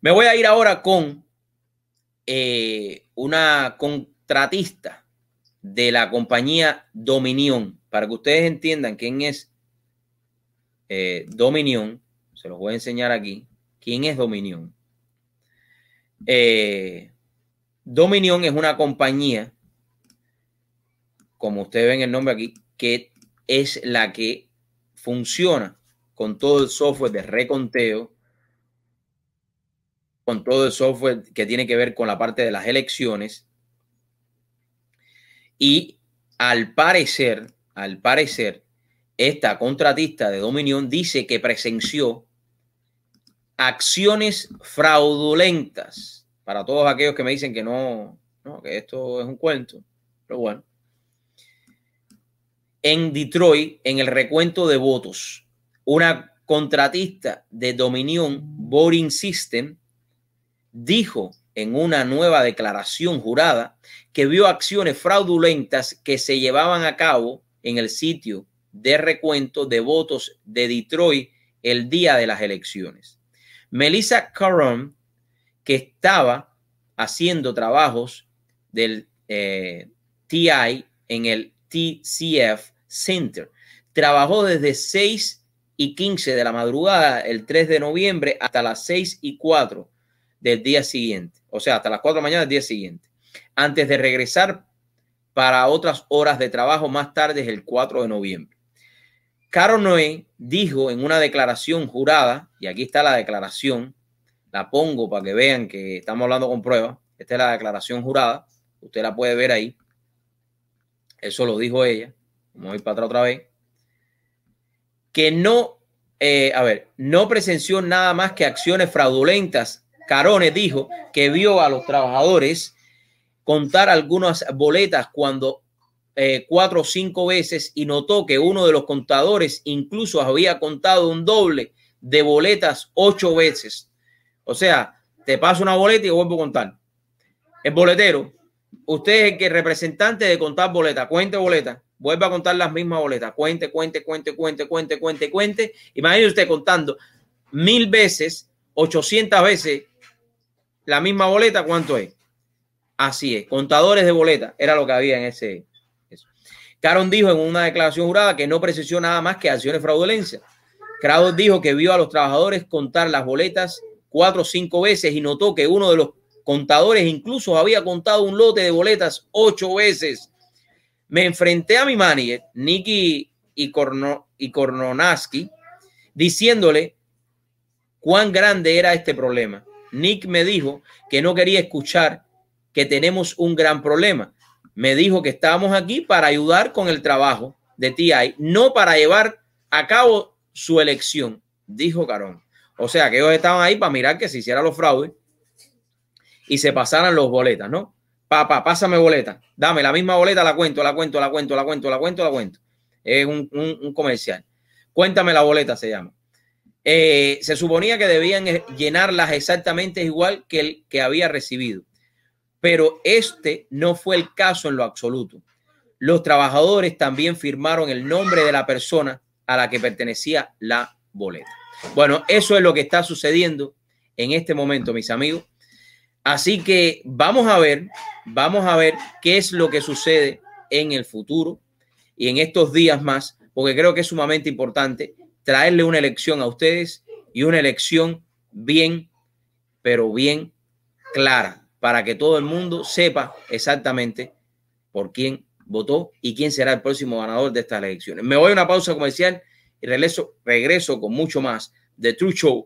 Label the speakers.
Speaker 1: Me voy a ir ahora con eh, una contratista de la compañía Dominion, para que ustedes entiendan quién es eh, Dominion. Se los voy a enseñar aquí. ¿Quién es Dominion? Eh, Dominion es una compañía, como ustedes ven el nombre aquí, que es la que funciona con todo el software de reconteo, con todo el software que tiene que ver con la parte de las elecciones. Y al parecer, al parecer, esta contratista de Dominion dice que presenció acciones fraudulentas para todos aquellos que me dicen que no, que esto es un cuento. Pero bueno. En Detroit, en el recuento de votos, una contratista de Dominion Voting System dijo en una nueva declaración jurada que vio acciones fraudulentas que se llevaban a cabo en el sitio de recuento de votos de Detroit el día de las elecciones. Melissa Caron, que estaba haciendo trabajos del eh, TI en el TCF Center, trabajó desde 6 y 15 de la madrugada el 3 de noviembre hasta las 6 y 4 del día siguiente, o sea, hasta las 4 de la mañana del día siguiente, antes de regresar para otras horas de trabajo más tarde el 4 de noviembre. Caro Noé dijo en una declaración jurada, y aquí está la declaración, la pongo para que vean que estamos hablando con pruebas, esta es la declaración jurada, usted la puede ver ahí, eso lo dijo ella, vamos a ir para atrás otra vez, que no, eh, a ver, no presenció nada más que acciones fraudulentas Carones dijo que vio a los trabajadores contar algunas boletas cuando eh, cuatro o cinco veces y notó que uno de los contadores incluso había contado un doble de boletas ocho veces. O sea, te paso una boleta y vuelvo a contar. El boletero, usted es el que representante de contar boletas, cuente boletas, vuelve a contar las mismas boletas, cuente, cuente, cuente, cuente, cuente, cuente, cuente. Imagínese usted contando mil veces, ochocientas veces la misma boleta, ¿cuánto es? Así es, contadores de boleta, era lo que había en ese. Caron dijo en una declaración jurada que no precisó nada más que acciones fraudulentas. Kraus dijo que vio a los trabajadores contar las boletas cuatro o cinco veces y notó que uno de los contadores incluso había contado un lote de boletas ocho veces. Me enfrenté a mi manager, Nicky y, y Kornonaski, diciéndole cuán grande era este problema. Nick me dijo que no quería escuchar que tenemos un gran problema. Me dijo que estábamos aquí para ayudar con el trabajo de TI, no para llevar a cabo su elección, dijo Carón. O sea, que ellos estaban ahí para mirar que se hicieran los fraudes y se pasaran los boletas, ¿no? Papá, pásame boleta. Dame la misma boleta, la cuento, la cuento, la cuento, la cuento, la cuento, la cuento. Es un, un comercial. Cuéntame la boleta, se llama. Eh, se suponía que debían eh, llenarlas exactamente igual que el que había recibido. Pero este no fue el caso en lo absoluto. Los trabajadores también firmaron el nombre de la persona a la que pertenecía la boleta. Bueno, eso es lo que está sucediendo en este momento, mis amigos. Así que vamos a ver, vamos a ver qué es lo que sucede en el futuro y en estos días más, porque creo que es sumamente importante traerle una elección a ustedes y una elección bien, pero bien clara, para que todo el mundo sepa exactamente por quién votó y quién será el próximo ganador de estas elecciones. Me voy a una pausa comercial y regreso, regreso con mucho más de True Show